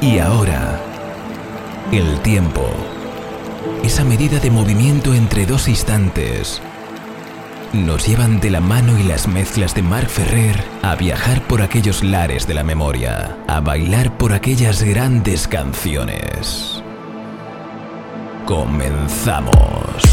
Y ahora, el tiempo. Esa medida de movimiento entre dos instantes nos llevan de la mano y las mezclas de Marc Ferrer a viajar por aquellos lares de la memoria, a bailar por aquellas grandes canciones. Comenzamos.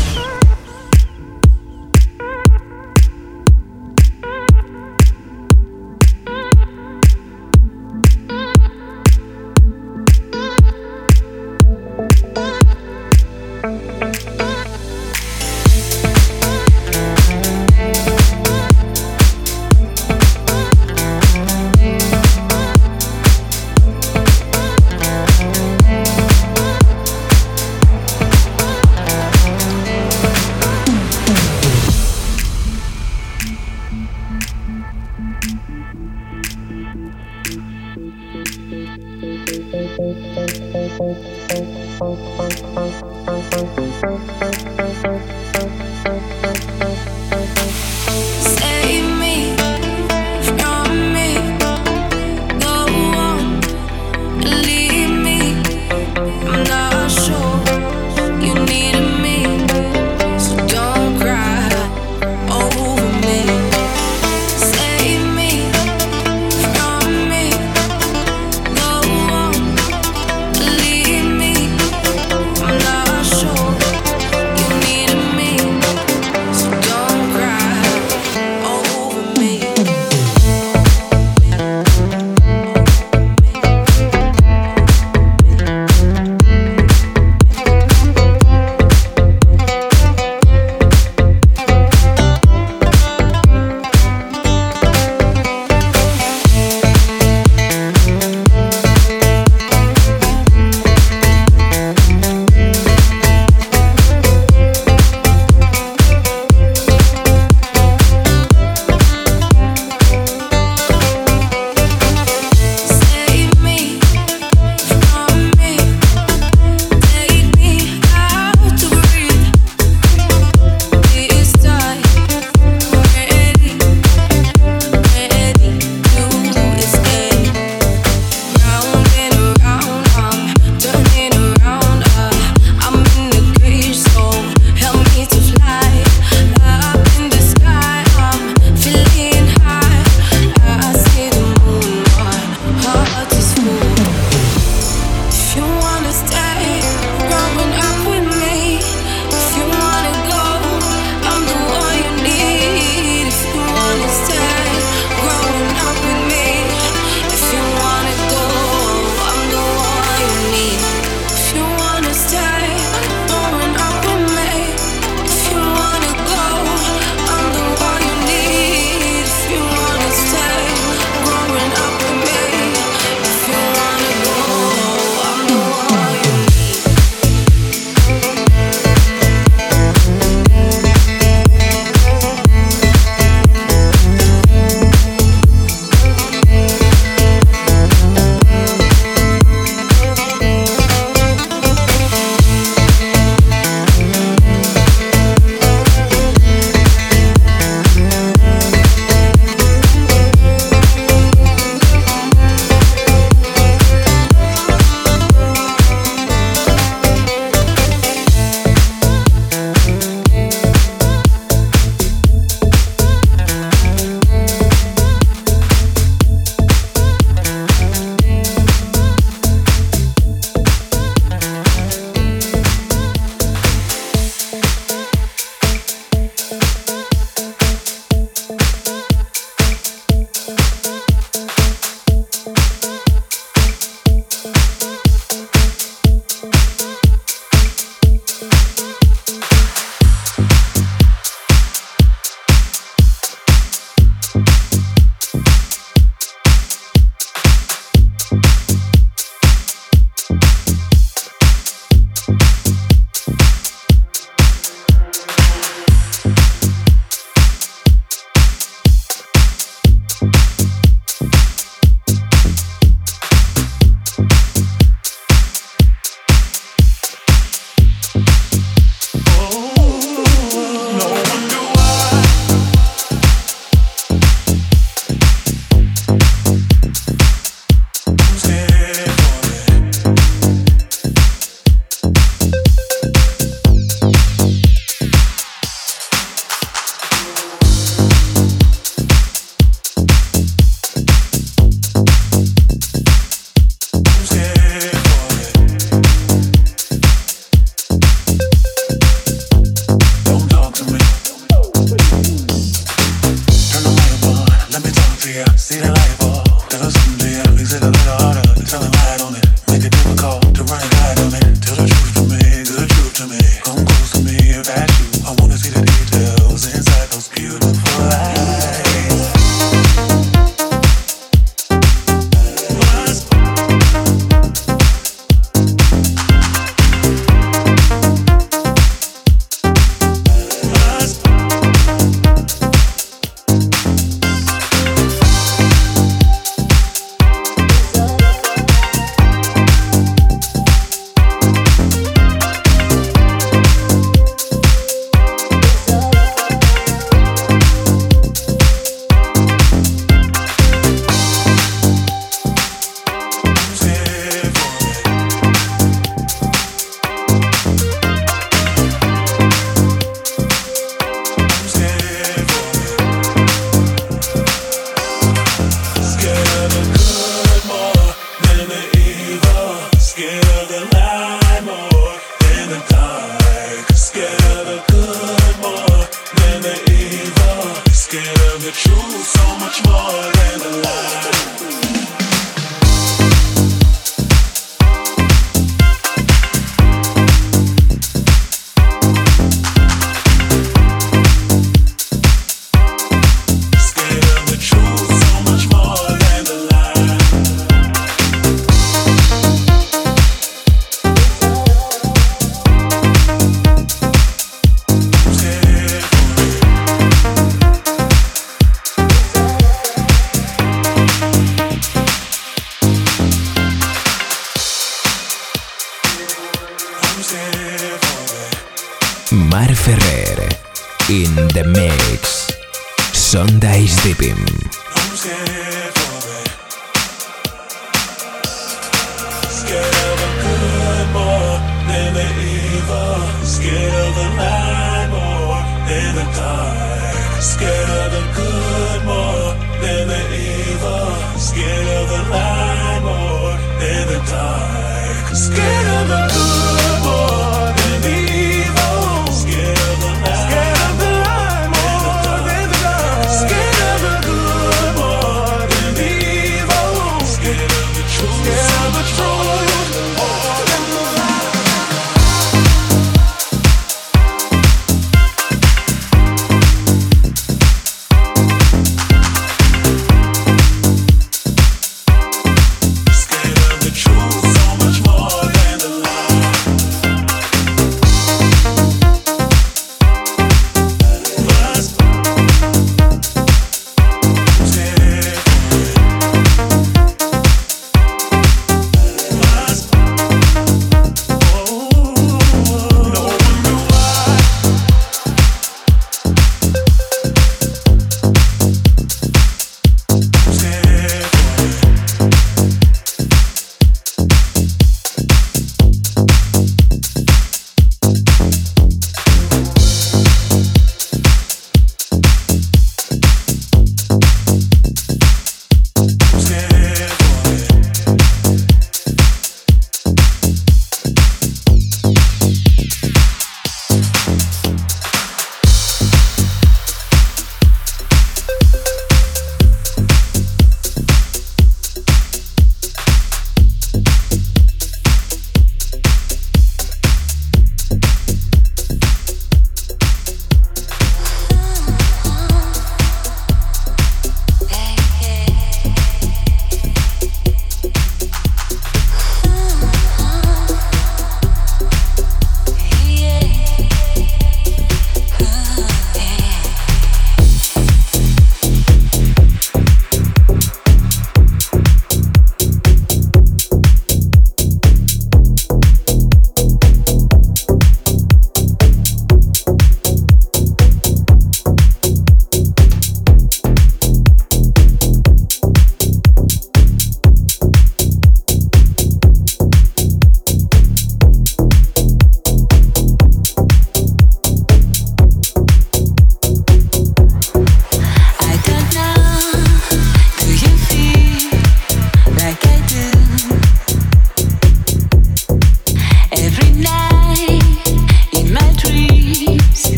river, scared of the light more than the dark, scared of the good more than the evil, scared of the light more than the dark, scared of the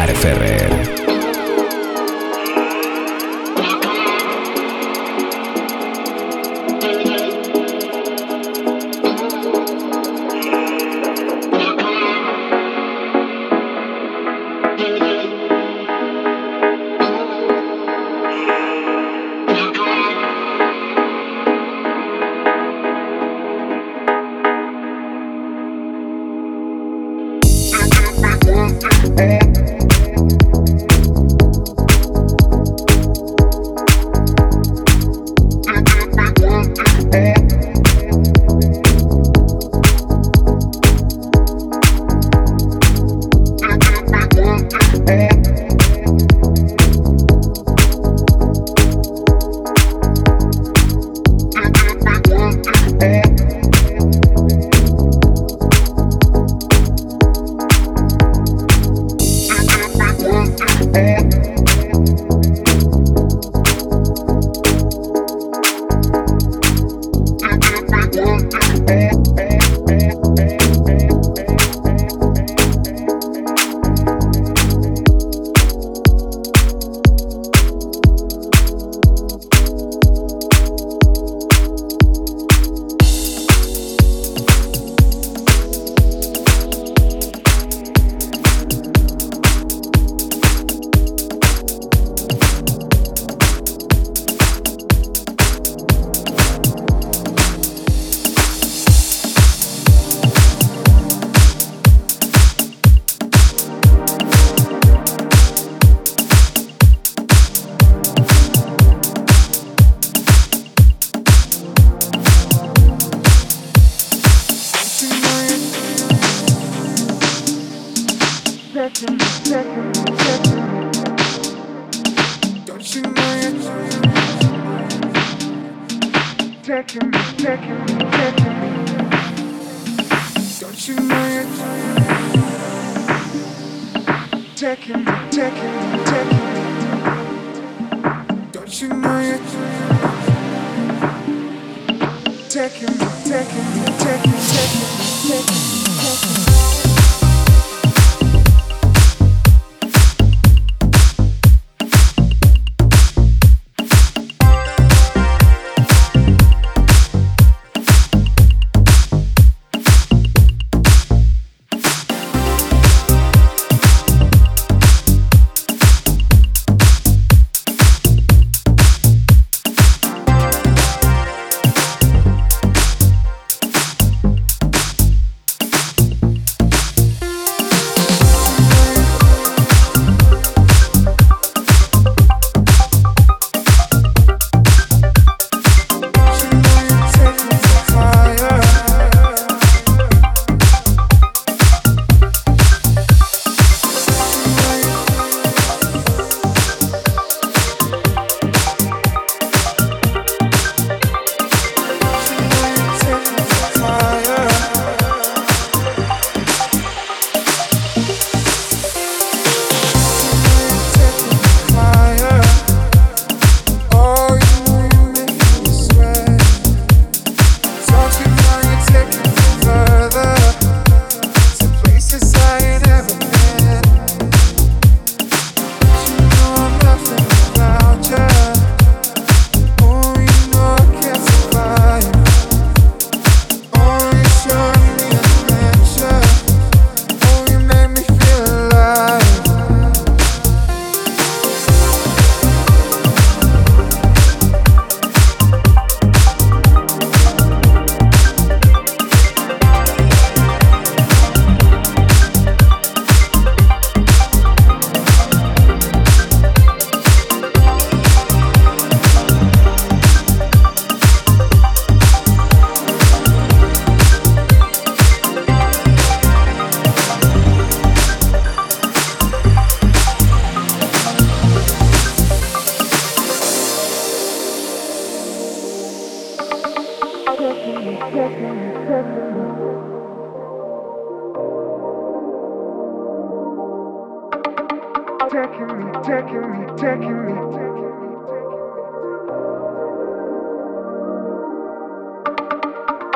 Omar Ferrer. начинает Taking, taking, taking, taking, taking, taking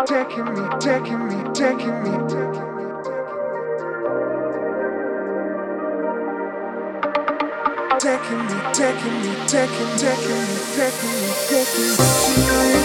taking me, taking me, taking me, taking me. Taking me, taking me, taking, taking me, taking me, taking me tonight.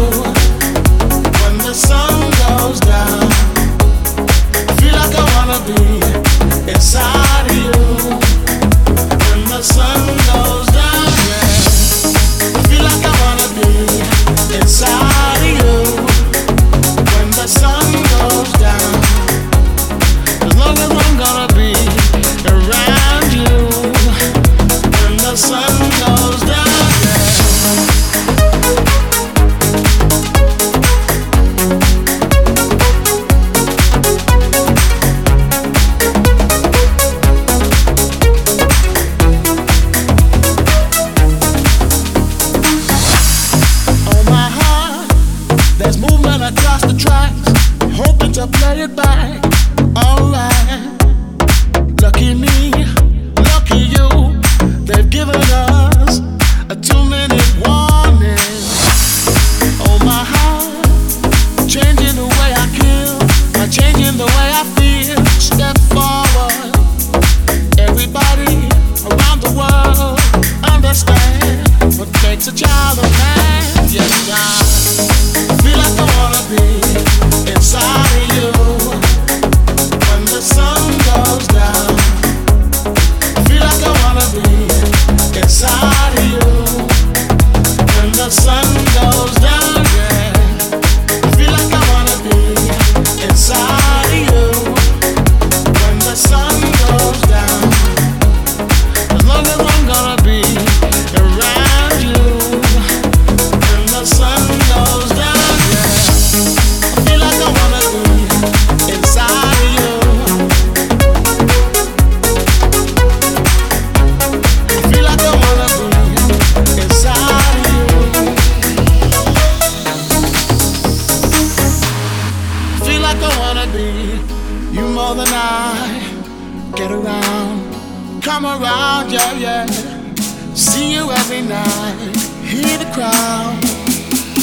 every night. Hear the crowd,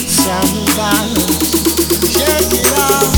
sound of violence. Shake it off.